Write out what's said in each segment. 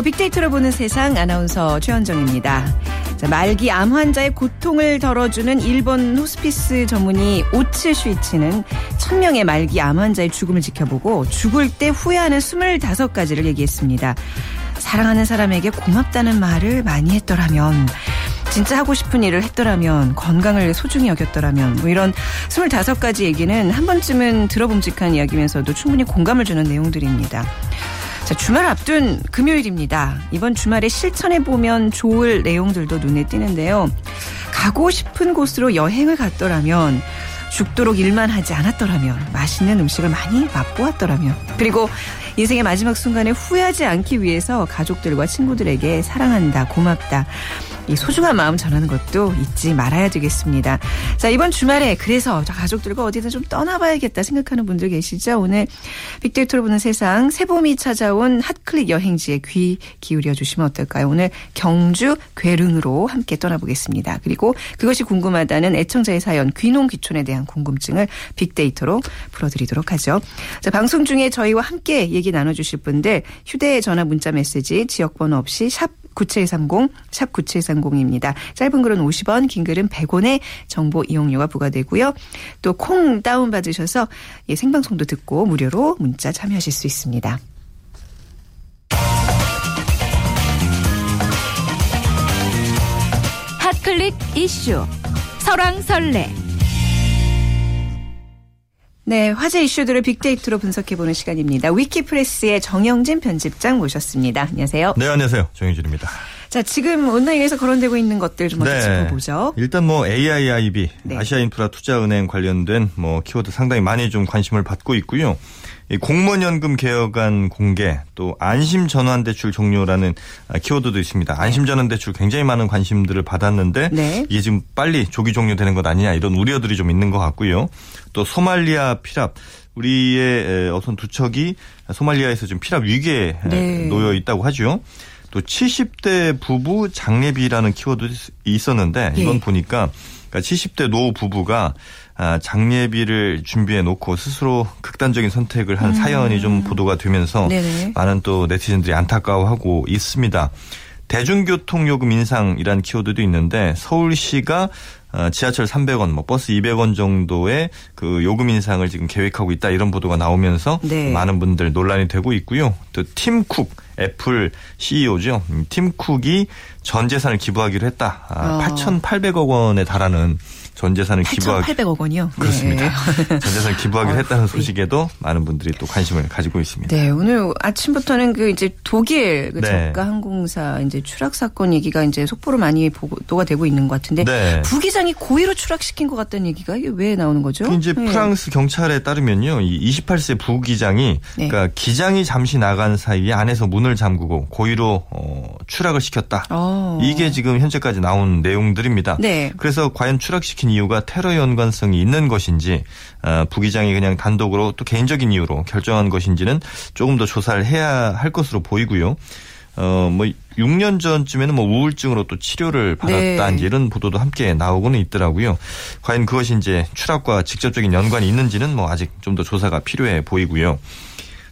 안녕하세요. 빅데이터로 보는 세상 아나운서 최현정입니다. 자, 말기 암 환자의 고통을 덜어주는 일본 호스피스 전문의 오츠 슈이치는 천명의 말기 암 환자의 죽음을 지켜보고 죽을 때 후회하는 25가지를 얘기했습니다. 사랑하는 사람에게 고맙다는 말을 많이 했더라면 진짜 하고 싶은 일을 했더라면 건강을 소중히 여겼더라면 뭐 이런 25가지 얘기는 한 번쯤은 들어봄직한 이야기면서도 충분히 공감을 주는 내용들입니다. 자, 주말 앞둔 금요일입니다. 이번 주말에 실천해보면 좋을 내용들도 눈에 띄는데요. 가고 싶은 곳으로 여행을 갔더라면 죽도록 일만 하지 않았더라면 맛있는 음식을 많이 맛보았더라면 그리고 인생의 마지막 순간에 후회하지 않기 위해서 가족들과 친구들에게 사랑한다 고맙다 이 소중한 마음 전하는 것도 잊지 말아야 되겠습니다. 자, 이번 주말에 그래서 가족들과 어디든 좀 떠나봐야겠다 생각하는 분들 계시죠? 오늘 빅데이터로 보는 세상 새봄이 찾아온 핫클릭 여행지에 귀 기울여 주시면 어떨까요? 오늘 경주 괴릉으로 함께 떠나보겠습니다. 그리고 그것이 궁금하다는 애청자의 사연 귀농 귀촌에 대한 궁금증을 빅데이터로 풀어드리도록 하죠. 자, 방송 중에 저희와 함께 얘기 나눠주실 분들 휴대전화 문자 메시지 지역번호 없이 샵 9730, 샵 9730입니다. 짧은 글은 50원, 긴 글은 100원의 정보 이용료가 부과되고요. 또 콩 다운받으셔서 예, 생방송도 듣고 무료로 문자 참여하실 수 있습니다. 핫클릭 이슈 설왕설래 네, 화제 이슈들을 빅데이터로 분석해보는 시간입니다. 위키프레스의 정영진 편집장 모셨습니다. 안녕하세요. 네, 안녕하세요. 정영진입니다. 자, 지금 온라인에서 거론되고 있는 것들 좀 먼저 네. 짚어보죠. 일단 뭐 AIIB, 네. 아시아인프라 투자은행 관련된 뭐 키워드 상당히 많이 좀 관심을 받고 있고요. 이 공무원연금 개혁안 공개 또 안심 전환대출 종료라는 아, 키워드도 있습니다. 안심 전환대출 굉장히 많은 관심들을 받았는데 네. 이게 지금 빨리 조기 종료되는 것 아니냐 이런 우려들이 좀 있는 것 같고요. 또 소말리아 피랍 우리의 에, 어선 두 척이 소말리아에서 지금 피랍 위기에 에, 네. 놓여 있다고 하죠. 또 70대 부부 장례비라는 키워드 있었는데 이건 예. 보니까 그러니까 70대 노부부가 아, 장례비를 준비해 놓고 스스로 극단적인 선택을 한 사연이 좀 보도가 되면서 음. 네네. 많은 또 네티즌들이 안타까워하고 있습니다. 대중교통 요금 인상이라는 키워드도 있는데 서울시가 어, 지하철 300원, 뭐 버스 200원 정도의 그 요금 인상을 지금 계획하고 있다 이런 보도가 나오면서 네. 많은 분들 논란이 되고 있고요. 또 팀 쿡 애플 CEO죠. 음, 팀 쿡이 전 재산을 기부하기로 했다. 아, 어. 8,800억 원에 달하는 전 재산을 기부하기 8,800억 원이요. 그렇습니다. 네. 전 재산을 기부하기로 어, 했다는 네. 소식에도 많은 분들이 또 관심을 가지고 있습니다. 네, 오늘 아침부터는 그 이제 독일 그 네. 저가 항공사 이제 추락 사건 얘기가 이제 속보로 많이 보도가 되고 있는 것 같은데 네. 부기장이 고의로 추락시킨 것 같다는 얘기가 이게 왜 나오는 거죠? 그 이제 네. 프랑스 경찰에 따르면요, 이 28세 부기장이 네. 그러니까 기장이 잠시 나간 사이에 안에서 문을 잠그고 고의로 어, 추락을 시켰다. 어. 이게 지금 현재까지 나온 내용들입니다. 네. 그래서 과연 추락시킨 이유가 테러 연관성이 있는 것인지 어, 부기장이 그냥 단독으로 또 개인적인 이유로 결정한 것인지는 조금 더 조사를 해야 할 것으로 보이고요. 어, 뭐 6년 전쯤에는 뭐 우울증으로 또 치료를 받았다 네. 이런 보도도 함께 나오고는 있더라고요. 과연 그것이 이제 추락과 직접적인 연관이 있는지는 뭐 아직 좀 더 조사가 필요해 보이고요.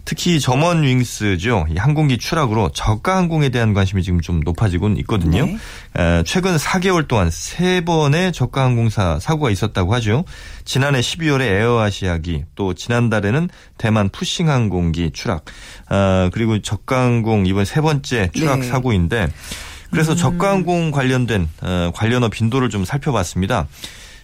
특히 점원 윙스죠. 이 항공기 추락으로 저가 항공에 대한 관심이 지금 좀 높아지고 있거든요. 네. 에, 최근 4개월 동안 세 번의 저가 항공사 사고가 있었다고 하죠. 지난해 12월에 에어아시아기, 또 지난달에는 대만 푸싱 항공기 추락, 아, 그리고 저가 항공 이번 세 번째 추락 네. 사고인데 그래서 저가 항공 관련된 어, 관련업 빈도를 좀 살펴봤습니다.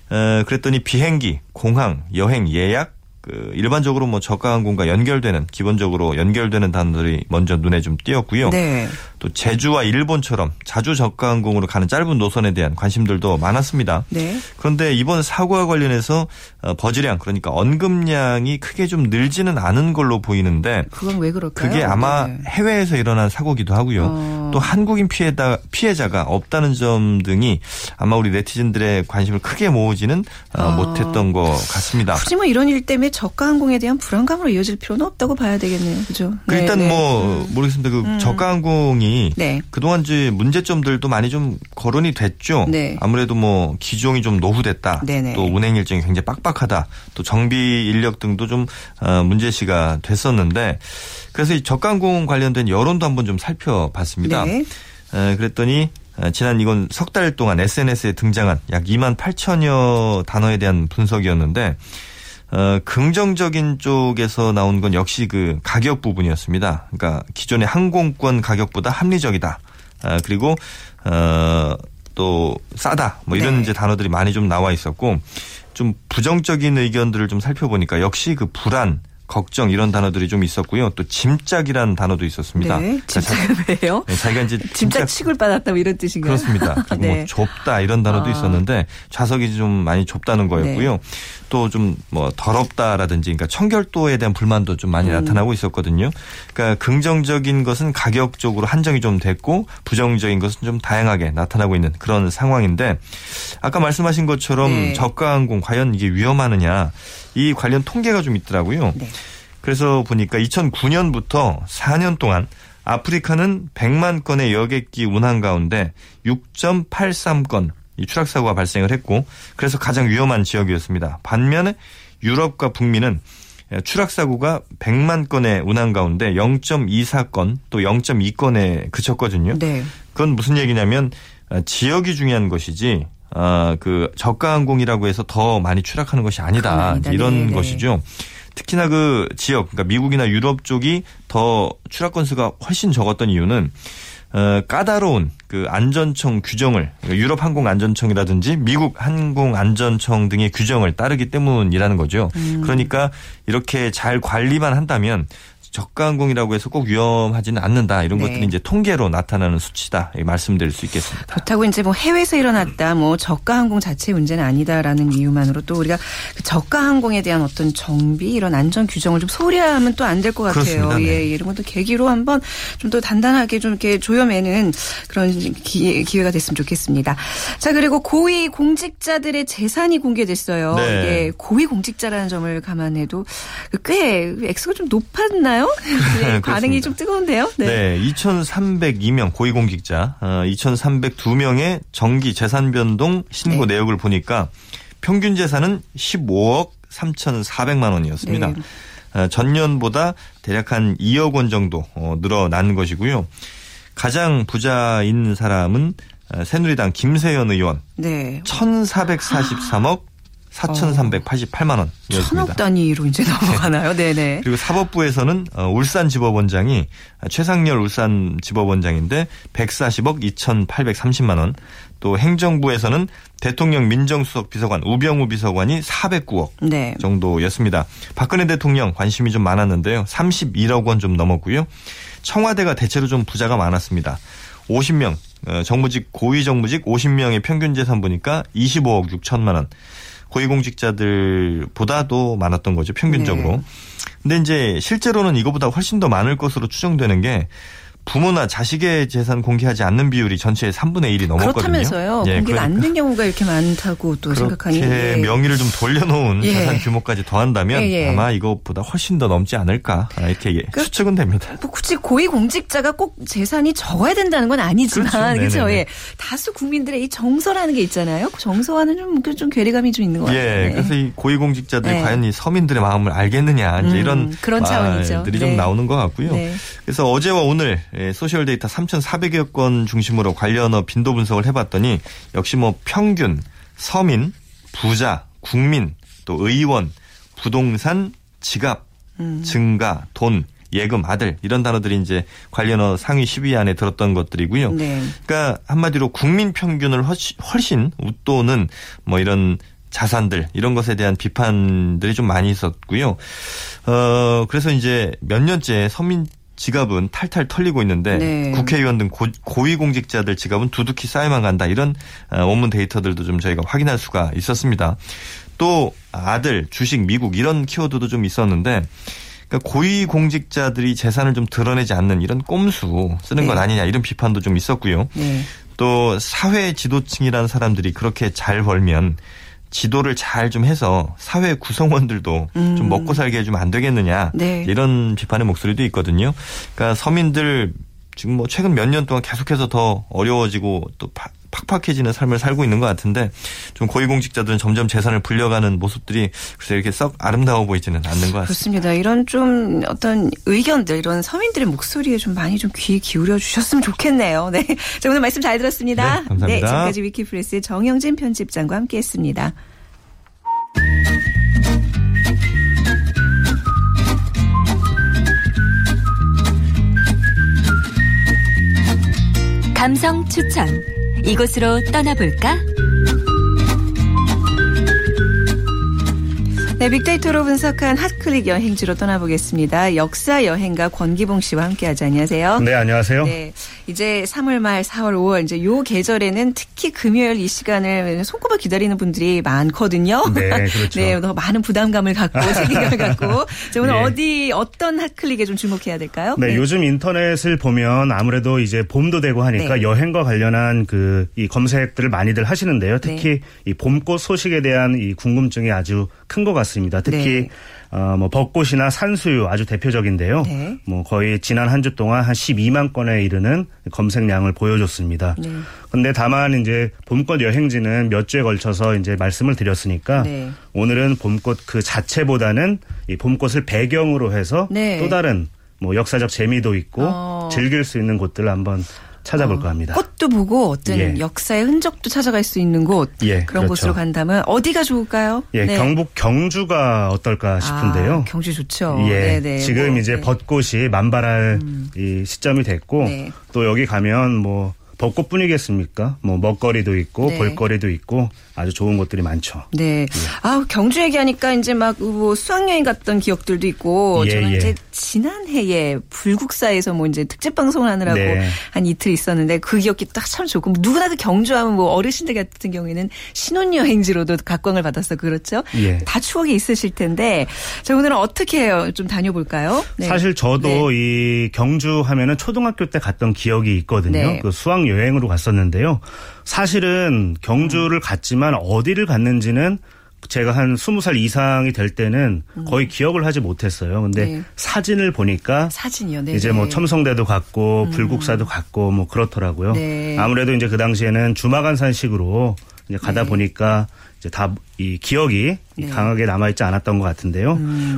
어, 그랬더니 비행기, 공항, 여행, 예약 그 일반적으로 뭐 저가 항공과 연결되는 기본적으로 연결되는 단어들이 먼저 눈에 좀 띄었고요. 네. 또 제주와 일본처럼 자주 저가 항공으로 가는 짧은 노선에 대한 관심들도 많았습니다. 네. 그런데 이번 사고와 관련해서 어, 버즈량 그러니까 언급량이 크게 좀 늘지는 않은 걸로 보이는데 그건 왜 그럴까요? 그게 아마 네. 해외에서 일어난 사고기도 하고요. 어. 또 한국인 피해다, 피해자가 없다는 점 등이 아마 우리 네티즌들의 관심을 크게 모으지는 어, 아. 못했던 것 같습니다. 굳이 뭐 이런 일 때문에 저가 항공에 대한 불안감으로 이어질 필요는 없다고 봐야 되겠네요. 그죠? 그 네, 일단 네. 뭐 모르겠습니다. 그 저가 항공이 네. 그동안 이제 문제점들도 많이 좀 거론이 됐죠. 네. 아무래도 뭐 기종이 좀 노후됐다. 네네. 또 운행 일정이 굉장히 빡빡하다. 또 정비 인력 등도 좀 어, 문제시가 됐었는데 그래서 이 저가 항공 관련된 여론도 한번 좀 살펴봤습니다. 네. 에, 그랬더니 어, 지난 이건 석 달 동안 SNS에 등장한 약 2만 8천여 단어에 대한 분석이었는데 어, 긍정적인 쪽에서 나온 건 역시 그 가격 부분이었습니다. 그러니까 기존의 항공권 가격보다 합리적이다. 아, 그리고 어, 또 싸다. 뭐 이런 네. 이제 단어들이 많이 좀 나와 있었고 좀 부정적인 의견들을 좀 살펴보니까 역시 그 불안, 걱정 이런 단어들이 좀 있었고요. 또 짐짝이라는 단어도 있었습니다. 네. 그러니까 왜요? 네, 자기가 이제 짐작 취급을 받았다 뭐 이런 뜻인가요? 그렇습니다. 그리고 네. 뭐 좁다 이런 단어도 아. 있었는데 좌석이 좀 많이 좁다는 거였고요. 네. 또좀 뭐 더럽다라든지 그러니까 청결도에 대한 불만도 좀 많이 나타나고 있었거든요. 그러니까 긍정적인 것은 가격적으로 한정이 좀 됐고 부정적인 것은 좀 다양하게 나타나고 있는 그런 상황인데 아까 말씀하신 것처럼 네. 저가 항공 과연 이게 위험하느냐 이 관련 통계가 좀 있더라고요. 네. 그래서 보니까 2009년부터 4년 동안 아프리카는 100만 건의 여객기 운항 가운데 6.83건 이 추락 사고가 발생을 했고 그래서 가장 위험한 지역이었습니다. 반면에 유럽과 북미는 추락 사고가 100만 건의 운항 가운데 0.24건 또 0.2건에 그쳤거든요. 네. 그건 무슨 얘기냐면 아, 지역이 중요한 것이지 아, 그 저가 항공이라고 해서 더 많이 추락하는 것이 아니다. 아니다. 이런 네, 네. 것이죠. 특히나 그 지역, 그러니까 미국이나 유럽 쪽이 더 추락 건수가 훨씬 적었던 이유는 어, 까다로운 그 안전청 규정을 그러니까 유럽 항공 안전청이라든지 미국 항공 안전청 등의 규정을 따르기 때문이라는 거죠. 음. 그러니까 이렇게 잘 관리만 한다면 저가 항공이라고 해서 꼭 위험하지는 않는다. 이런 네. 것들이 이제 통계로 나타나는 수치다. 말씀드릴 수 있겠습니다. 그렇다고 이제 뭐 해외에서 일어났다, 뭐 저가 항공 자체의 문제는 아니다라는 이유만으로 또 우리가 그 저가 항공에 대한 어떤 정비 이런 안전 규정을 좀 소홀히하면 또 안 될 것 같아요. 네. 예, 예, 이런 것도 계기로 한번 좀 더 단단하게 좀 이렇게 조여매는 그런 기회, 기회가 됐으면 좋겠습니다. 자 그리고 고위 공직자들의 재산이 공개됐어요. 네. 이게 고위 공직자라는 점을 감안해도 꽤 액수가 좀 높았나요? 네, 반응이. 좀 뜨거운데요. 네. 2,302명 고위공직자, 어, 2,302명의 정기 재산 변동 신고 네. 내역을 보니까 평균 재산은 15억 3,400만 원이었습니다. 네. 어, 전년보다 대략 한 2억 원 정도 어, 늘어난 것이고요. 가장 부자인 사람은 어, 새누리당 김세연 의원 네. 1,443억 4,388만 원이었습니다. 천억 단위로 이제 넘어가나요? 네네. 그리고 사법부에서는 어, 울산 지법원장이 최상열 울산 지법원장인데 140억 2,830만 원. 또 행정부에서는 대통령 민정수석 비서관 우병우 비서관이 409억 네. 정도였습니다. 박근혜 대통령 관심이 좀 많았는데요. 31억 원 좀 넘었고요. 청와대가 대체로 좀 부자가 많았습니다. 50명 어, 정무직 고위 정무직 50명의 평균 재산 보니까 25억 6천만 원. 고위공직자들보다도 많았던 거죠 평균적으로. 네. 근데 이제 실제로는 이거보다 훨씬 더 많을 것으로 추정되는 게 부모나 자식의 재산 공개하지 않는 비율이 전체의 3분의 1이 넘었거든요. 그렇다면서요. 예, 공개가 안 그러니까 된 경우가 이렇게 많다고 또 생각하니. 그렇게 예. 명의를 좀 돌려놓은 예. 재산 규모까지 더한다면 예, 예. 아마 이것보다 훨씬 더 넘지 않을까 아, 이렇게 예, 그- 추측은 됩니다. 뭐 굳이 고위 공직자가 꼭 재산이 적어야 된다는 건 아니지만 그렇죠. 그렇죠. 다수 국민들의 이 정서라는 게 있잖아요. 그 정서와는 좀, 그 좀 괴리감이 좀 있는 것 같아요. 예, 네. 그래서 이 고위공직자들이 네. 과연 이 서민들의 마음을 알겠느냐 이제 음, 이런 그런 차원이죠. 말들이 네. 좀 나오는 것 같고요. 네. 그래서 어제와 오늘 예, 소셜 데이터 3,400여 건 중심으로 관련 빈도 분석을 해봤더니 역시 뭐 평균, 서민, 부자, 국민, 또 의원, 부동산, 지갑, 음. 증가, 돈, 예금, 아들 이런 단어들이 이제 관련어 상위 10위 안에 들었던 것들이고요. 네. 그러니까 한마디로 국민 평균을 훨씬, 훨씬 웃도는 뭐 이런 자산들 이런 것에 대한 비판들이 좀 많이 있었고요. 어 그래서 이제 몇 년째 서민 지갑은 탈탈 털리고 있는데 네. 국회의원 등 고, 고위 공직자들 지갑은 두둑히 쌓여만 간다 이런 어, 원문 데이터들도 좀 저희가 확인할 수가 있었습니다. 또 아들, 주식, 미국 이런 키워드도 좀 있었는데 그러니까 고위 공직자들이 재산을 좀 드러내지 않는 이런 꼼수 쓰는 것 네. 아니냐 이런 비판도 좀 있었고요. 네. 또 사회 지도층이라는 사람들이 그렇게 잘 벌면 지도를 잘 좀 해서 사회 구성원들도 음. 좀 먹고 살게 해주면 안 되겠느냐 네. 이런 비판의 목소리도 있거든요. 그러니까 서민들 지금 뭐 최근 몇 년 동안 계속해서 더 어려워지고 또 파- 팍팍해지는 삶을 살고 있는 것 같은데 좀 고위공직자들은 점점 재산을 불려가는 모습들이 글쎄 이렇게 썩 아름다워 보이지는 않는 것 같습니다. 그렇습니다. 이런 좀 어떤 의견들, 이런 서민들의 목소리에 좀 많이 좀 귀 기울여 주셨으면 좋겠네요. 네. 자, 오늘 말씀 잘 들었습니다. 네, 감사합니다. 네, 지금까지 위키프레스의 정영진 편집장과 함께 했습니다. 감성 추천. 이곳으로 떠나볼까? 네, 빅데이터로 분석한 핫클릭 여행지로 떠나보겠습니다. 역사 여행가 권기봉 씨와 함께하죠. 안녕하세요. 네, 안녕하세요. 네, 이제 3월 말 4월 5월 이제 요 계절에는 특히 금요일 이 시간을 손꼽아 기다리는 분들이 많거든요. 네, 그렇죠. 네, 더 많은 부담감을 갖고 책임감을 갖고 자, 오늘 예. 어디 어떤 핫클릭에 좀 주목해야 될까요? 네, 요즘 인터넷을 보면 아무래도 이제 봄도 되고 하니까 네. 여행과 관련한 그 이 검색들을 많이들 하시는데요. 특히 네. 이 봄꽃 소식에 대한 이 궁금증이 아주 큰 것 같습니다. 특히 네. 어, 뭐 벚꽃이나 산수유 아주 대표적인데요. 네. 뭐 거의 지난 한 주 동안 한 12만 건에 이르는 검색량을 보여줬습니다. 네. 근데 다만 이제 봄꽃 여행지는 몇 주에 걸쳐서 이제 말씀을 드렸으니까 네. 오늘은 봄꽃 그 자체보다는 이 봄꽃을 배경으로 해서 네. 또 다른 뭐 역사적 재미도 있고 어. 즐길 수 있는 곳들을 한번 찾아볼까 합니다. 꽃도 보고 어떤 예. 역사의 흔적도 찾아갈 수 있는 곳 예, 그런 그렇죠. 곳으로 간다면 어디가 좋을까요? 예, 네. 경북 경주가 어떨까 싶은데요. 아, 경주 좋죠. 예, 네네. 지금 뭐, 이제 네. 벚꽃이 만발할 이 시점이 됐고 네. 또 여기 가면 뭐 벚꽃뿐이겠습니까? 뭐 먹거리도 있고 네. 볼거리도 있고 아주 좋은 곳들이 많죠. 네. 아, 경주 얘기하니까 이제 막 뭐 수학여행 갔던 기억들도 있고 예, 저는 예. 이제 지난해에 불국사에서 뭐 이제 특집 방송을 하느라고 네. 한 이틀 있었는데 그 기억이 딱 참 좋고 누구나 그 경주하면 뭐 어르신들 같은 경우에는 신혼여행지로도 각광을 받아서 그렇죠. 예. 다 추억이 있으실 텐데 자 오늘은 어떻게 해요? 좀 다녀볼까요? 네. 사실 저도 네. 이 경주 하면은 초등학교 때 갔던 기억이 있거든요. 네. 그 수학 여행으로 갔었는데요. 사실은 경주를 갔지만 어디를 갔는지는 제가 한 20살 이상이 될 때는 거의 기억을 하지 못했어요. 근데 음. 네. 사진을 보니까 사진이요. 네. 이제 뭐 첨성대도 갔고 불국사도 갔고 뭐 그렇더라고요. 네. 아무래도 이제 그 당시에는 주마간산식으로 이제 가다 네. 보니까 이제 다 이 기억이 네. 음. 강하게 남아 있지 않았던 것 같은데요.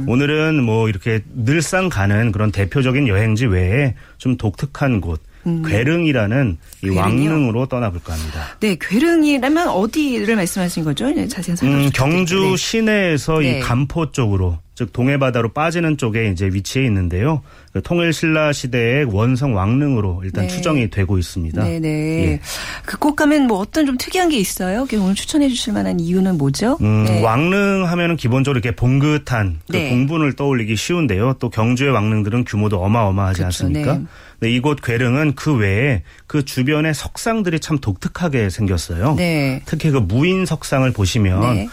오늘은 뭐 이렇게 늘상 가는 그런 대표적인 여행지 외에 좀 독특한 곳 괴릉이라는 이 음. 왕릉으로 떠나볼까 합니다. 네, 괴릉이라면 어디를 말씀하신 거죠? 네, 자세한 설명 음, 좀 경주 부탁드립니다. 시내에서 네. 이 간포 쪽으로 즉 동해 바다로 빠지는 쪽에 이제 위치해 있는데요. 그 통일 신라 시대의 원성 왕릉으로 일단 네. 추정이 되고 있습니다. 네네. 예. 그꼭 가면 뭐 어떤 좀 특이한 게 있어요? 그 오늘 추천해 주실 만한 이유는 뭐죠? 음, 네. 왕릉 하면은 기본적으로 이렇게 봉긋한 그 네. 공분을 떠올리기 쉬운데요. 또 경주의 왕릉들은 규모도 어마어마하지 그렇죠. 않습니까? 네. 이곳 괴릉은 그 외에 그 주변의 석상들이 참 독특하게 생겼어요. 네. 특히 그 무인 석상을 보시면 네.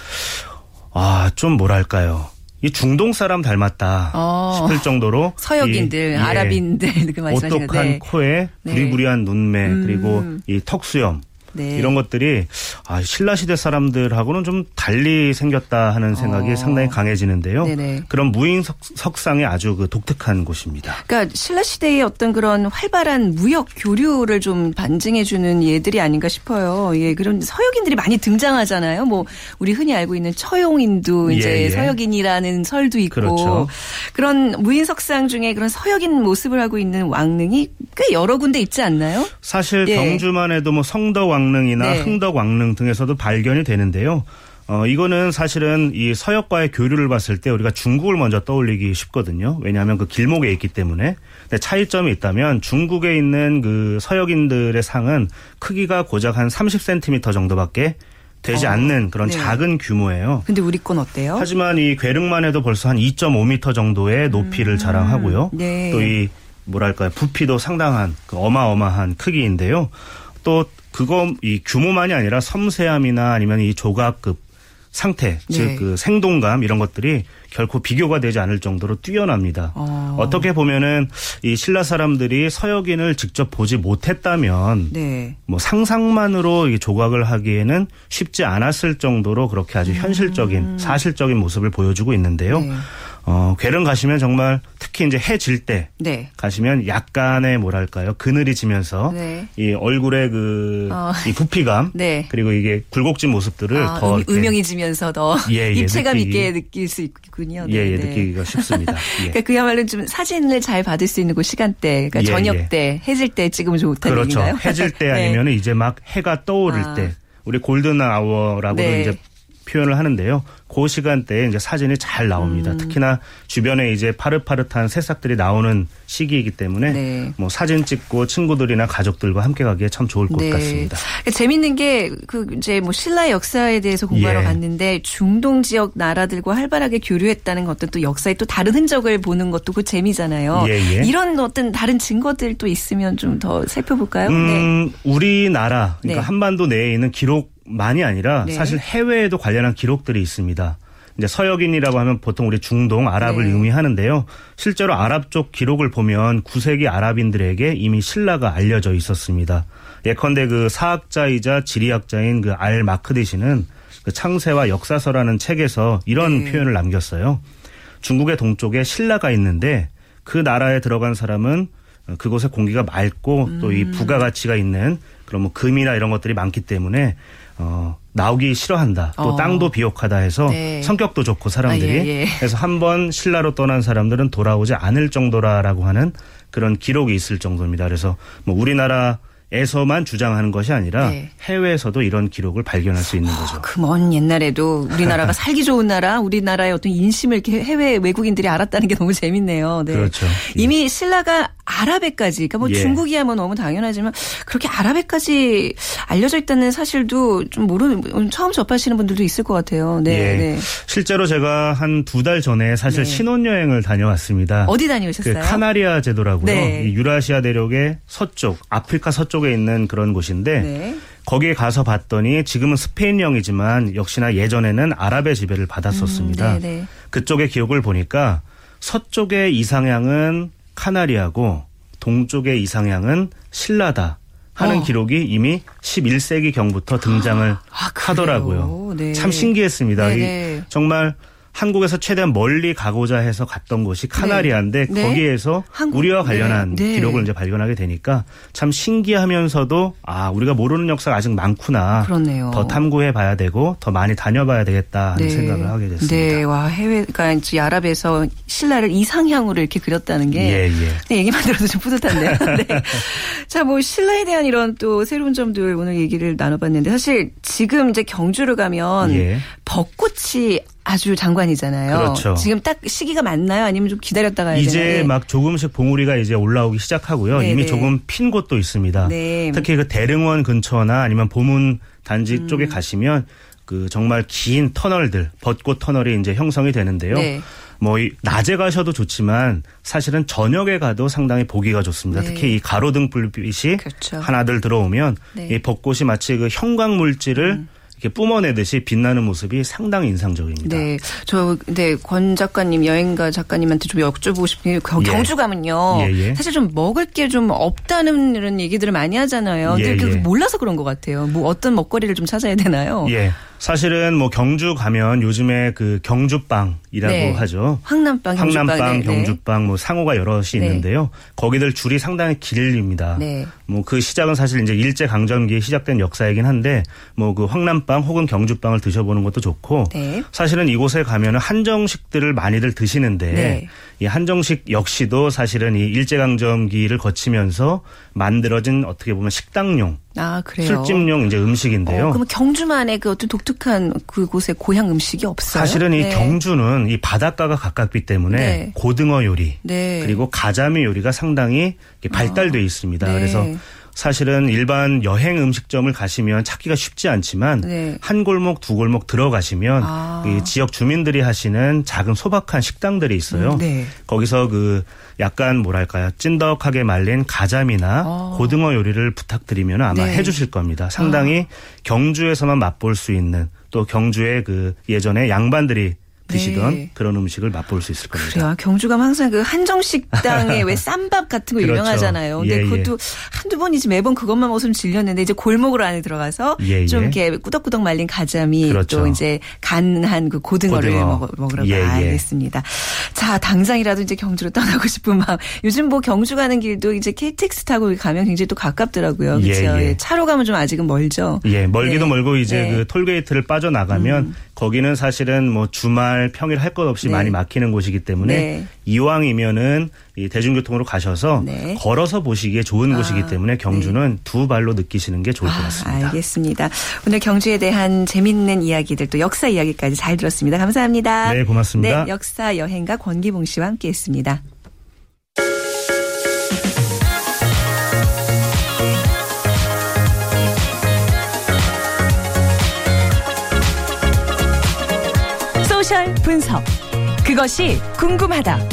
아, 좀 뭐랄까요. 이 중동 사람 닮았다 어. 싶을 정도로 서역인들, 이, 예, 아랍인들 그 말씀하시는 오똑한 네. 코에 네. 부리부리한 눈매 음. 그리고 이 턱수염 네. 이런 것들이 아, 신라 시대 사람들하고는 좀 달리 생겼다 하는 생각이 어. 상당히 강해지는데요. 네네. 그런 무인 석, 석상이 아주 그 독특한 곳입니다. 그러니까 신라 시대의 어떤 그런 활발한 무역 교류를 좀 반증해 주는 예들이 아닌가 싶어요. 예, 그런 서역인들이 많이 등장하잖아요. 뭐 우리 흔히 알고 있는 처용인도 예, 이제 예. 서역인이라는 설도 있고 그렇죠. 런 무인 석상 중에 그런 서역인 모습을 하고 있는 왕릉이 꽤 여러 군데 있지 않나요? 사실 예. 경주만 해도 뭐 성덕 왕 릉이나 네. 흥덕 왕릉 등에서도 발견이 되는데요. 어, 이거는 사실은 이 서역과의 교류를 봤을 때 우리가 중국을 먼저 떠올리기 쉽거든요. 왜냐하면 그 길목에 있기 때문에. 근데 차이점이 있다면 중국에 있는 그 서역인들의 상은 크기가 고작 한 30cm 정도밖에 되지 어, 않는 그런 네. 작은 규모예요. 근데 우리 건 어때요? 하지만 이 괴릉만 해도 벌써 한 2.5m 정도의 높이를 자랑하고요. 네. 또이 뭐랄까요 부피도 상당한 그 어마어마한 크기인데요. 또 그거 이 규모만이 아니라 섬세함이나 아니면 이 조각급 상태, 네. 즉그 생동감 이런 것들이 결코 비교가 되지 않을 정도로 뛰어납니다. 어. 어. 떻게 보면은 이 신라 사람들이 서역인을 직접 보지 못했다면 네. 뭐 상상만으로 이 조각을 하기에는 쉽지 않았을 정도로 그렇게 아주 현실적인 사실적인 모습을 보여주고 있는데요. 음. 네. 어, 괴릉 가시면 정말 특히 이제 해질 때 네. 가시면 약간의 뭐랄까요 그늘이 지면서 네. 이 얼굴의 그 어. 이 부피감 네. 그리고 이게 굴곡진 모습들을 아, 더 음, 이렇게 음영해지면서 더 예, 예, 입체감 느끼기- 있게 느낄 수 있군요. 네, 예, 예, 네. 느끼기가 쉽습니다. 예. 그러니까 그야말로 좀 사진을 잘 받을 수 있는 그 시간대, 그러니까 예, 저녁 예. 때, 해질 때 찍으면 좋다는 그렇죠. 얘기인가요? 해질 때 네. 아니면 은 이제 막 해가 떠오를 아. 때 우리 골든 아워라고도 네. 이제 표현을 하는데요. 그 시간대에 이제 사진이 잘 나옵니다. 음. 특히나 주변에 이제 파릇파릇한 새싹들이 나오는 시기이기 때문에 네. 뭐 사진 찍고 친구들이나 가족들과 함께 가기에 참 좋을 것 같습니다. 그러니까 재밌는 게 그 이제 뭐 신라 역사에 대해서 공부하러 예. 갔는데 중동 지역 나라들과 활발하게 교류했다는 어떤 또 역사의 또 다른 흔적을 보는 것도 그 재미잖아요. 예, 예. 이런 어떤 다른 증거들 또 있으면 좀 더 살펴볼까요? 네. 음, 우리나라 그러니까 네. 한반도 내에 있는 기록 만이 아니라 네. 사실 해외에도 관련한 기록들이 있습니다. 이제 서역인이라고 하면 보통 우리 중동 아랍을 네. 의미하는데요. 실제로 아랍 쪽 기록을 보면 9세기 아랍인들에게 이미 신라가 알려져 있었습니다. 예컨대 그 사학자이자 지리학자인 그 알 마크디시는 그 창세와 역사서라는 책에서 이런 네. 표현을 남겼어요. 중국의 동쪽에 신라가 있는데 그 나라에 들어간 사람은 어, 그곳의 공기가 맑고 또 음. 이 부가가치가 있는 그런 뭐 금이나 이런 것들이 많기 때문에 어 나오기 싫어한다. 또 어. 땅도 비옥하다 해서 네. 성격도 좋고 사람들이 아, 예, 예. 그래서 한 번 신라로 떠난 사람들은 돌아오지 않을 정도라라고 하는 그런 기록이 있을 정도입니다. 그래서 뭐 우리나라 에서만 주장하는 것이 아니라 네. 해외에서도 이런 기록을 발견할 수 있는 거죠. 그먼 옛날에도 우리나라가 살기 좋은 나라, 우리나라의 어떤 인심을 이렇게 해외 외국인들이 알았다는 게 너무 재밌네요. 네. 그렇죠. 예. 이미 신라가 아랍에까지, 그러니까 뭐 예. 중국이야 뭐 너무 당연하지만 그렇게 아랍에까지 알려져 있다는 사실도 좀 모르는 처음 접하시는 분들도 있을 것 같아요. 네. 예. 네. 실제로 제가 한 두 달 전에 사실 네. 신혼여행을 다녀왔습니다. 어디 그 다녀오셨어요? 카나리아 제도라고요. 네. 이 유라시아 대륙의 서쪽, 아프리카 서쪽에 있는 그런 곳인데 네. 거기에 가서 봤더니 지금은 스페인령이지만 역시나 예전에는 아랍의 지배를 받았었습니다. 음, 네, 네. 그쪽의 기록을 보니까 서쪽의 이상향은 카나리아고 동쪽의 이상향은 신라다 하는 어. 기록이 이미 11세기 경부터 등장을 아? 하더라고요. 네. 참 신기했습니다. 네, 이 네. 정말 한국에서 최대한 멀리 가고자 해서 갔던 곳이 카나리아인데 네. 거기에서 한국, 우리와 관련한 네, 네. 기록을 이제 발견하게 되니까 참 신기하면서도 아 우리가 모르는 역사가 아직 많구나. 그렇네요. 더 탐구해 봐야 되고 더 많이 다녀봐야 되겠다 하는 생각을 하게 됐습니다. 네, 와 해외가 이제 아랍에서 신라를 이상향으로 이렇게 그렸다는 게 예, 예. 네, 얘기만 들어도 좀 뿌듯한데요. 네. 자, 뭐 신라에 대한 이런 또 새로운 점들 오늘 얘기를 나눠봤는데 사실 지금 이제 경주를 가면 예. 벚꽃이 아주 장관이잖아요. 그렇죠. 지금 딱 시기가 맞나요? 아니면 좀 기다렸다가 해야 이제 되나요? 막 조금씩 봉우리가 이제 올라오기 시작하고요. 네, 이미 네. 조금 핀 곳도 있습니다. 네. 특히 그 대릉원 근처나 아니면 보문 단지 음. 쪽에 가시면 그 정말 긴 터널들, 벚꽃 터널이 이제 형성이 되는데요. 네. 뭐이 낮에 가셔도 좋지만 사실은 저녁에 가도 상당히 보기가 좋습니다. 네. 특히 이 가로등 불빛이 그렇죠. 하나들 들어오면 네. 음. 이 벚꽃이 마치 그 형광 물질을 이렇게 뿜어내듯이 빛나는 모습이 상당히 인상적입니다. 네, 저 근데 권 작가님 여행가 작가님한테 좀 여쭤보고 싶은 게 겨- 예. 경주 가면요. 예, 예. 사실 좀 먹을 게 좀 없다는 이런 얘기들을 많이 하잖아요. 근데 예, 그 예. 몰라서 그런 것 같아요. 뭐 어떤 먹거리를 좀 찾아야 되나요? 예. 사실은 뭐 경주 가면 요즘에 그 경주빵이라고 네. 하죠. 황남빵, 경주빵, 황남빵, 네, 경주빵 뭐 상호가 여럿이 네. 있는데요. 거기들 줄이 상당히 길립니다. 네. 뭐그 시작은 사실 이제 일제 강점기에 시작된 역사이긴 한데 뭐 그 황남빵 혹은 경주빵을 드셔보는 것도 좋고 네. 사실은 이곳에 가면은 한정식들을 많이들 드시는데 네. 이 한정식 역시도 사실은 이 일제 강점기를 거치면서 만들어진 어떻게 보면 식당용, 아 그래요. 술집용 이제 음식인데요. 어, 그러면 경주만의 그 어떤 독특한 그곳의 고향 음식이 없어요? 사실은 이 네. 경주는 이 바닷가가 가깝기 때문에 네. 고등어 요리 네. 그리고 가자미 요리가 상당히 발달돼 있습니다. 네. 그래서 사실은 일반 여행 음식점을 가시면 찾기가 쉽지 않지만 네. 한 골목 두 골목 들어가시면 아. 이 지역 주민들이 하시는 작은 소박한 식당들이 있어요. 음, 네. 거기서 그 약간 뭐랄까요 찐덕하게 말린 가자미나 어. 고등어 요리를 부탁드리면 아마 네. 해주실 겁니다. 상당히 경주에서만 맛볼 수 있는 또 경주의 그 예전에 양반들이 드시던 네. 그런 음식을 맛볼 수 있을 겁니다. 그래요. 경주가 항상 그 한정식당에 왜 쌈밥 같은 거 그렇죠. 유명하잖아요. 근데 예, 예. 그것도 한두 번이지 매번 그것만 먹으면 질렸는데 이제 골목으로 안에 들어가서 예, 좀 예. 이렇게 꾸덕꾸덕 말린 가자미 그렇죠. 또 이제 간한 그 고등어를 고등어. 먹, 먹으러 예, 예. 가겠습니다. 자, 당장이라도 이제 경주로 떠나고 싶은 마음. 요즘 뭐 경주 가는 길도 이제 KTX 타고 가면 굉장히 또 가깝더라고요. 예, 그렇죠. 예. 차로 가면 좀 아직은 멀죠. 예, 멀기도 네. 멀고 이제 네. 음. 그 톨게이트를 빠져나가면 거기는 사실은 뭐 주말 평일 할 것 없이 네. 많이 막히는 곳이기 때문에 네. 이왕이면은 이 대중교통으로 가셔서 네. 걸어서 보시기에 좋은 아, 곳이기 때문에 경주는 두 발로 느끼시는 게 좋을 것 아, 같습니다. 알겠습니다. 오늘 경주에 대한 재밌는 이야기들 또 역사 이야기까지 잘 들었습니다. 감사합니다. 네, 고맙습니다. 네, 역사 여행가 권기봉 씨와 함께했습니다. 분석. 그것이 궁금하다.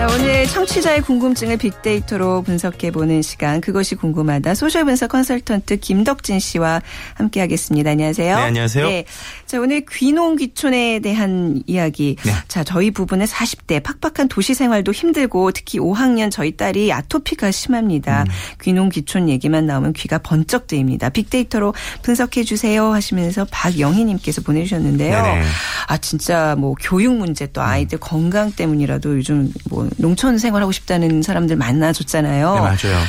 자, 오늘 청취자의 궁금증을 빅데이터로 분석해보는 시간. 그것이 궁금하다. 소셜 분석 컨설턴트 김덕진 씨와 함께 하겠습니다. 안녕하세요. 네, 안녕하세요. 네. 자, 오늘 귀농 귀촌에 대한 이야기. 네. 자, 저희 부부는 40대 팍팍한 도시 생활도 힘들고 특히 5학년 저희 딸이 아토피가 심합니다. 음. 귀농 귀촌 얘기만 나오면 귀가 번쩍 뜨입니다. 빅데이터로 분석해 주세요 하시면서 박영희님께서 보내주셨는데요. 네네. 아 진짜 뭐 교육 문제 또 아이들 건강 때문이라도 요즘 뭐 농촌 생활하고 싶다는 사람들 많아졌잖아요. 네, 맞아요.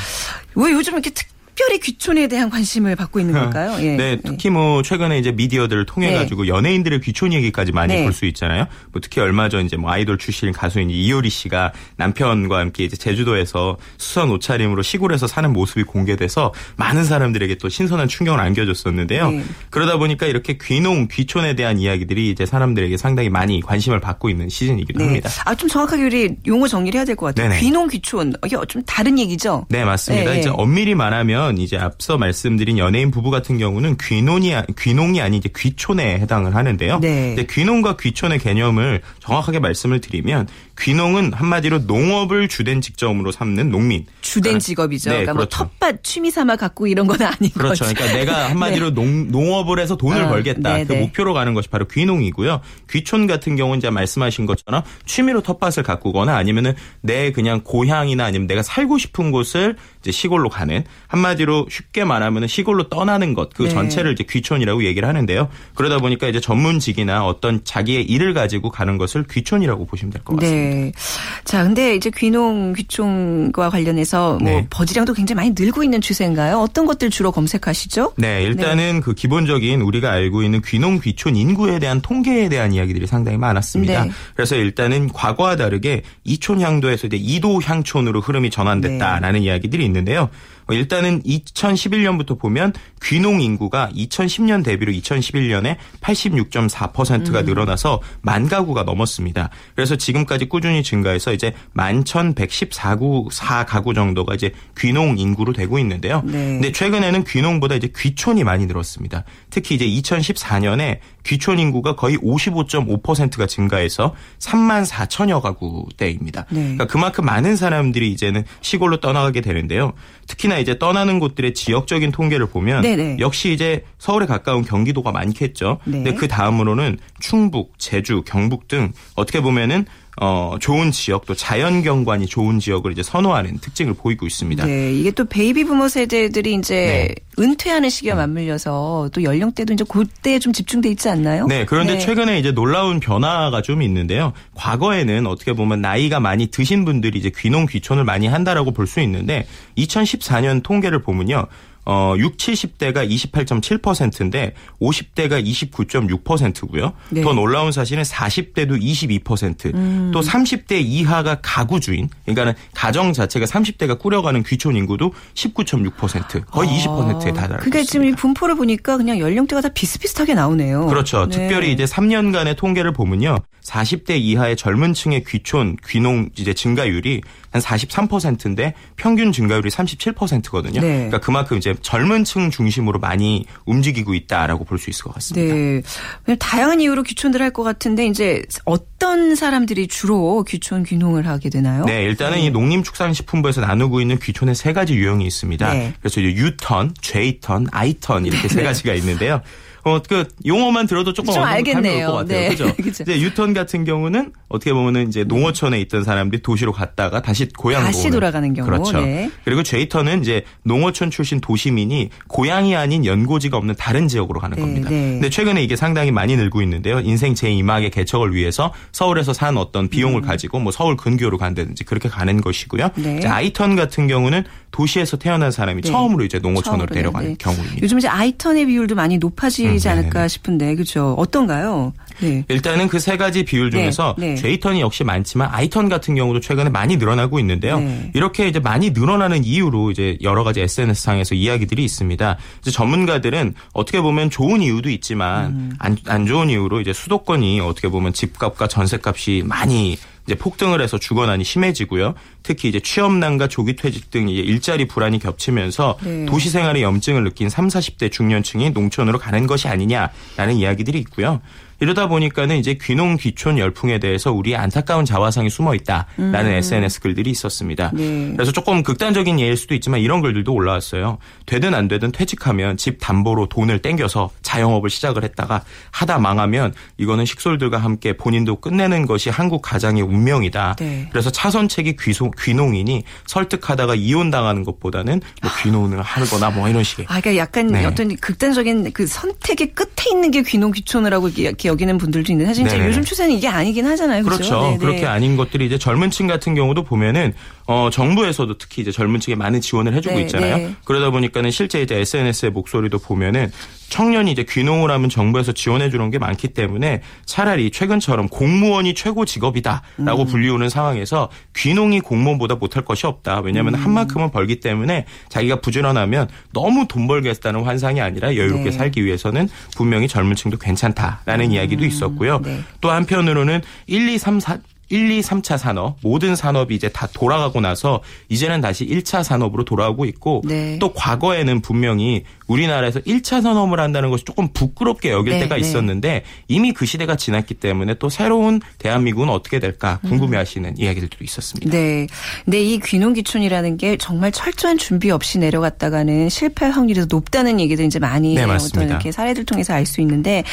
왜 요즘 이렇게 특 별히 귀촌에 대한 관심을 받고 있는 걸까요? 예. 네, 특히 뭐 최근에 이제 미디어들을 통해 네. 가지고 연예인들의 귀촌 얘기까지 많이 네. 볼수 있잖아요. 뭐 특히 얼마 전 이제 뭐 아이돌 출신 가수인 이효리 씨가 남편과 함께 이제 제주도에서 수선 옷차림으로 시골에서 사는 모습이 공개돼서 많은 사람들에게 또 신선한 충격을 안겨줬었는데요. 네. 그러다 보니까 이렇게 귀농, 귀촌에 대한 이야기들이 이제 사람들에게 상당히 많이 관심을 받고 있는 시즌이기도 네. 합니다. 아, 좀 정확하게 우리 용어 정리를 해야 될 것 같아요. 네네. 귀농, 귀촌. 이게 좀 다른 얘기죠? 네, 맞습니다. 네, 이제 네. 엄밀히 말하면 이제 앞서 말씀드린 연예인 부부 같은 경우는 귀농이 아- 귀농이 아닌 이제 귀촌에 해당을 하는데요. 네. 이제 귀농과 귀촌의 개념을 정확하게 말씀을 드리면 귀농은 한마디로 농업을 주된 직종으로 삼는 농민. 주된 그러니까- 직업이죠. 네, 그러니까 뭐 그렇죠. 텃밭 취미 삼아 갖고 이런 건 아닌 그렇죠. 거죠. 그러니까 내가 한마디로 농, 농업을 해서 돈을 아, 벌겠다. 네, 그 네. 목표로 가는 것이 바로 귀농이고요. 귀촌 같은 경우는 이제 말씀하신 것처럼 취미로 텃밭을 가꾸거나 아니면은 내 그냥 고향이나 아니면 내가 살고 싶은 곳을 이제 시골로 가는 한마디로 쉽게 말하면은 시골로 떠나는 것그 네. 전체를 이제 귀촌이라고 얘기를 하는데요. 그러다 보니까 이제 전문직이나 어떤 자기의 일을 가지고 가는 것을 귀촌이라고 보시면 될 것 같습니다. 네. 자, 근데 이제 귀농, 귀촌과 관련해서 뭐 네. 버지량도 굉장히 많이 늘고 있는 추세인가요? 어떤 것들 주로 검색하시죠? 네, 일단은 그 기본적인 우리가 알고 있는 귀농 귀촌 인구에 대한 통계에 대한 이야기들이 상당히 많았습니다. 네. 그래서 일단은 과거와 다르게 이촌 향도에서 이제 이도 향촌으로 흐름이 전환됐다라는 이야기들이 있는데요. 어, 일단은 2011년부터 보면 귀농 인구가 2010년 대비로 2011년에 86.4%가 늘어나서 만 가구가 넘었습니다. 그래서 지금까지 꾸준히 증가해서 이제 11,114구 4가구 정도가 이제 귀농 인구로 되고 있는데요. 네. 근데 최근에는 귀농보다 이제 귀촌이 많이 늘었습니다. 특히 이제 2014년에 귀촌 인구가 거의 55.5%가 증가해서 3만 4천여 가구대입니다. 네. 그러니까 그만큼 많은 사람들이 이제는 시골로 떠나가게 되는데요. 특히나 이제 떠나는 곳들의 지역적인 통계를 보면 네네. 역시 이제 서울에 가까운 경기도가 많겠죠. 네. 근데 그 다음으로는 충북, 제주, 경북 등 어떻게 보면은 어 좋은 지역 또 자연 경관이 좋은 지역을 이제 선호하는 특징을 보이고 있습니다. 네, 이게 또 베이비 부머 세대들이 이제 네. 은퇴하는 시기와 맞물려서 또 연령대도 이제 그때에 좀 집중돼 있지 않나요? 네, 그런데 최근에 이제 놀라운 변화가 좀 있는데요. 과거에는 어떻게 보면 나이가 많이 드신 분들이 이제 귀농 귀촌을 많이 한다라고 볼 수 있는데 2014년 통계를 보면요. 어, 6, 70대가 28.7%인데 50대가 29.6%고요. 네. 더 놀라운 사실은 40대도 22%, 또 30대 이하가 가구 주인, 그러니까는 가정 자체가 30대가 꾸려가는 귀촌 인구도 19.6%, 거의 20%에 달하고 그러니까 있습니다. 지금 이 분포를 보니까 그냥 연령대가 다 비슷비슷하게 나오네요. 그렇죠. 네. 특별히 이제 3년간의 통계를 보면요. 40대 이하의 젊은 층의 귀촌, 귀농 이제 증가율이 한 43%인데 평균 증가율이 37%거든요. 네. 그러니까 그만큼 이제 젊은 층 중심으로 많이 움직이고 있다라고 볼 수 있을 것 같습니다. 네. 다양한 이유로 귀촌들 할것 같은데 이제 어떤 사람들이 주로 귀촌 귀농을 하게 되나요? 네, 일단은 이 농림축산식품부에서 나누고 있는 귀촌의 세 가지 유형이 있습니다. 네. 그래서 이제 U턴, J턴, I턴 이렇게 세 가지가 있는데요. 어, 그 용어만 들어도 조금 좀 알겠네요. 올것 같아요. 네. 그죠? 그죠. 이제 유턴 같은 경우는 어떻게 보면은 이제 농어촌에 있던 사람들이 도시로 갔다가 다시 고향으로 다시 오는. 돌아가는 경우. 그렇죠. 네. 그리고 제이턴은 이제 농어촌 출신 도시민이 고향이 아닌 연고지가 없는 다른 지역으로 가는 네, 겁니다. 네. 근데 최근에 이게 상당히 많이 늘고 있는데요. 인생 제2막의 개척을 위해서 서울에서 산 어떤 비용을 가지고 뭐 서울 근교로 간다든지 그렇게 가는 것이고요. 음. 네. 이제 아이턴 같은 경우는 도시에서 태어난 사람이 네. 처음으로 이제 농어촌으로 처음으로, 내려가는 네. 경우입니다. 요즘 이제 아이턴의 비율도 많이 높아지지 음, 않을까 네네. 싶은데 그렇죠. 어떤가요? 네. 일단은 그 세 가지 비율 중에서 네, 네. 제이턴이 역시 많지만 아이턴 같은 경우도 최근에 많이 늘어나고 있는데요. 네. 이렇게 이제 많이 늘어나는 이유로 이제 여러 가지 SNS 상에서 이야기들이 있습니다. 이제 전문가들은 어떻게 보면 좋은 이유도 있지만 음. 안, 안 좋은 이유로 이제 수도권이 어떻게 보면 집값과 전세값이 많이 이제 폭등을 해서 주거난이 심해지고요. 특히 이제 취업난과 조기 퇴직 등 이제 일자리 불안이 겹치면서 네. 도시 생활의 염증을 느낀 3, 40대 중년층이 농촌으로 가는 것이 아니냐라는 이야기들이 있고요. 이러다 보니까는 이제 귀농 귀촌 열풍에 대해서 우리의 안타까운 자화상이 숨어 있다라는 SNS 글들이 있었습니다. 네. 그래서 조금 극단적인 예일 수도 있지만 이런 글들도 올라왔어요. 되든 안 되든 퇴직하면 집 담보로 돈을 땡겨서 자영업을 시작을 했다가 하다 망하면 이거는 식솔들과 함께 본인도 끝내는 것이 한국 가장의 운명이다. 네. 그래서 차선책이 귀소, 귀농인이 설득하다가 이혼당하는 것보다는 뭐 귀농을 하거나 뭐 이런 식의 아, 그러니까 약간 네. 어떤 극단적인 그 선택의 끝에 있는 게 귀농 귀촌을 하고 이렇게 여기는 분들도 있는데 사실 이제 네네네. 요즘 추세는 이게 아니긴 하잖아요. 그렇죠. 그렇죠. 네, 네. 그렇게 아닌 것들이 이제 젊은 층 같은 경우도 보면은 어 정부에서도 특히 이제 젊은 층에 많은 지원을 해주고 네, 있잖아요. 네. 그러다 보니까는 실제 이제 SNS의 목소리도 보면은 청년이 이제 귀농을 하면 정부에서 지원해 주는 게 많기 때문에 차라리 최근처럼 공무원이 최고 직업이다라고 음. 불리우는 상황에서 귀농이 공무원보다 못할 것이 없다. 왜냐하면 음. 한 만큼은 벌기 때문에 자기가 부지런하면 너무 돈 벌겠다는 환상이 아니라 여유롭게 네. 살기 위해서는 분명히 젊은 층도 괜찮다라는 이야기도 있었고요. 네. 또 한편으로는 1, 2, 3, 4 1, 2, 3차 산업 모든 산업이 이제 다 돌아가고 나서 이제는 다시 1차 산업으로 돌아오고 있고 네. 또 과거에는 분명히 우리나라에서 1차 산업을 한다는 것이 조금 부끄럽게 여길 네, 때가 네. 있었는데 이미 그 시대가 지났기 때문에 또 새로운 대한민국은 어떻게 될까 궁금해하시는 이야기들도 있었습니다. 네. 근데 이 귀농 귀촌이라는 게 정말 철저한 준비 없이 내려갔다가는 실패할 확률이 더 높다는 얘기들 이제 많이 네, 어떤 맞습니다. 이렇게 사례들 통해서 알 수 있는데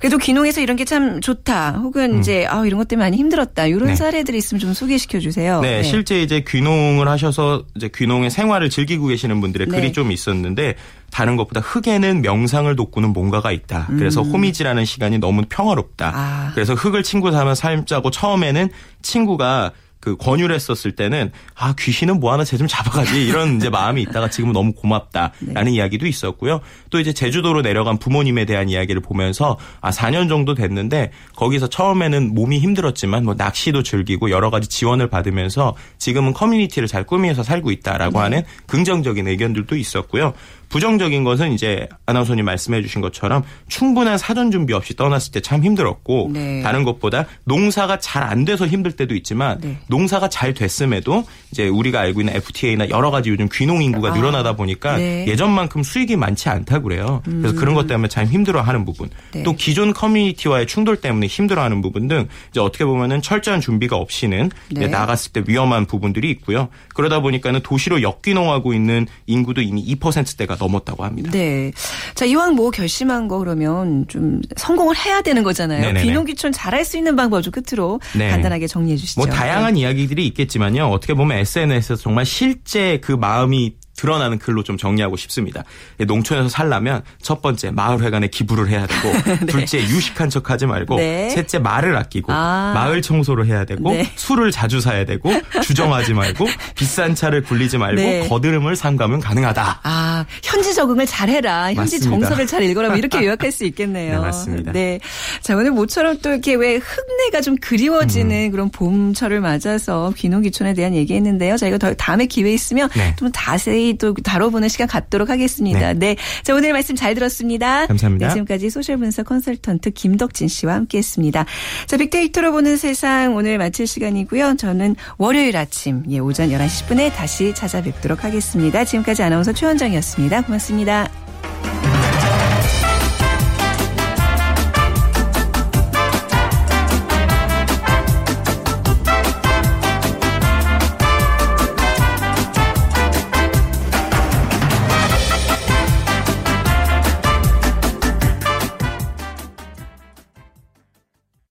그래도 귀농에서 이런 게 참 좋다. 혹은 이제 아 이런 것 때문에 많이 힘들었다. 이런 음. 네. 사례들이 있으면 좀 소개시켜 주세요. 네, 실제 이제 귀농을 하셔서 이제 귀농의 생활을 즐기고 계시는 분들의 네. 글이 좀 있었는데 다른 것보다 흙에는 명상을 돋구는 뭔가가 있다. 그래서 호미지라는 시간이 너무 평화롭다. 음. 아. 그래서 흙을 친구 삼아 살자고 처음에는 친구가 그 권유를 했었을 때는 아 귀신은 뭐 하나 쟤 좀 잡아가지 이런 이제 마음이 있다가 지금은 너무 고맙다라는 네. 이야기도 있었고요. 또 이제 제주도로 내려간 부모님에 대한 이야기를 보면서 아 4년 정도 됐는데 거기서 처음에는 몸이 힘들었지만 뭐 낚시도 즐기고 여러 가지 지원을 받으면서 지금은 커뮤니티를 잘 꾸미면서 살고 있다라고 네. 하는 긍정적인 의견들도 있었고요. 부정적인 것은 이제 아나운서님 말씀해 주신 것처럼 충분한 사전 준비 없이 떠났을 때 참 힘들었고 네. 다른 것보다 농사가 잘 안 돼서 힘들 때도 있지만 네. 농사가 잘 됐음에도 이제 우리가 알고 있는 FTA나 여러 가지 요즘 귀농 인구가 아, 늘어나다 보니까 네. 예전만큼 수익이 많지 않다 그래요. 그래서 그런 것 때문에 참 힘들어하는 부분. 네. 또 기존 커뮤니티와의 충돌 때문에 힘들어하는 부분 등 이제 어떻게 보면은 철저한 준비가 없이는 네. 나갔을 때 위험한 부분들이 있고요. 그러다 보니까는 도시로 역귀농하고 있는 인구도 이미 2%대가 넘었다고 합니다. 네. 자, 이왕 뭐 결심한 거 그러면 좀 성공을 해야 되는 거잖아요. 네네네. 귀농 귀촌 잘할 수 있는 방법 좀 끝으로 네. 간단하게 정리해 주시죠. 뭐 다양한 이야기들이 있겠지만요. 어떻게 보면 SNS에서 정말 실제 그 마음이 드러나는 글로 좀 정리하고 싶습니다. 농촌에서 살려면 첫 번째 마을회관에 기부를 해야 되고 둘째 유식한 척하지 말고 네. 셋째 말을 아끼고 아. 마을 청소를 해야 되고 네. 술을 자주 사야 되고 주정하지 말고 비싼 차를 굴리지 말고 네. 거드름을 삼가면 가능하다. 아, 현지 적응을 잘해라. 현지 맞습니다. 정서를 잘 읽어라. 뭐 이렇게 요약할 수 있겠네요. 네, 맞습니다. 네. 자, 오늘 모처럼 또 이렇게 왜 흙내가 좀 그리워지는 음. 그런 봄철을 맞아서 귀농귀촌에 대한 얘기했는데요. 저희가 더 다음에 기회 있으면 네. 좀 자세히 또 다뤄보는 시간 갖도록 하겠습니다. 네. 자, 오늘 말씀 잘 들었습니다. 감사합니다. 네, 지금까지 소셜 분석 컨설턴트 김덕진 씨와 함께 했습니다. 자, 빅데이터로 보는 세상 오늘 마칠 시간이고요. 저는 월요일 아침, 예, 오전 11시 10분에 다시 찾아뵙도록 하겠습니다. 지금까지 아나운서 최원정이었습니다. 고맙습니다.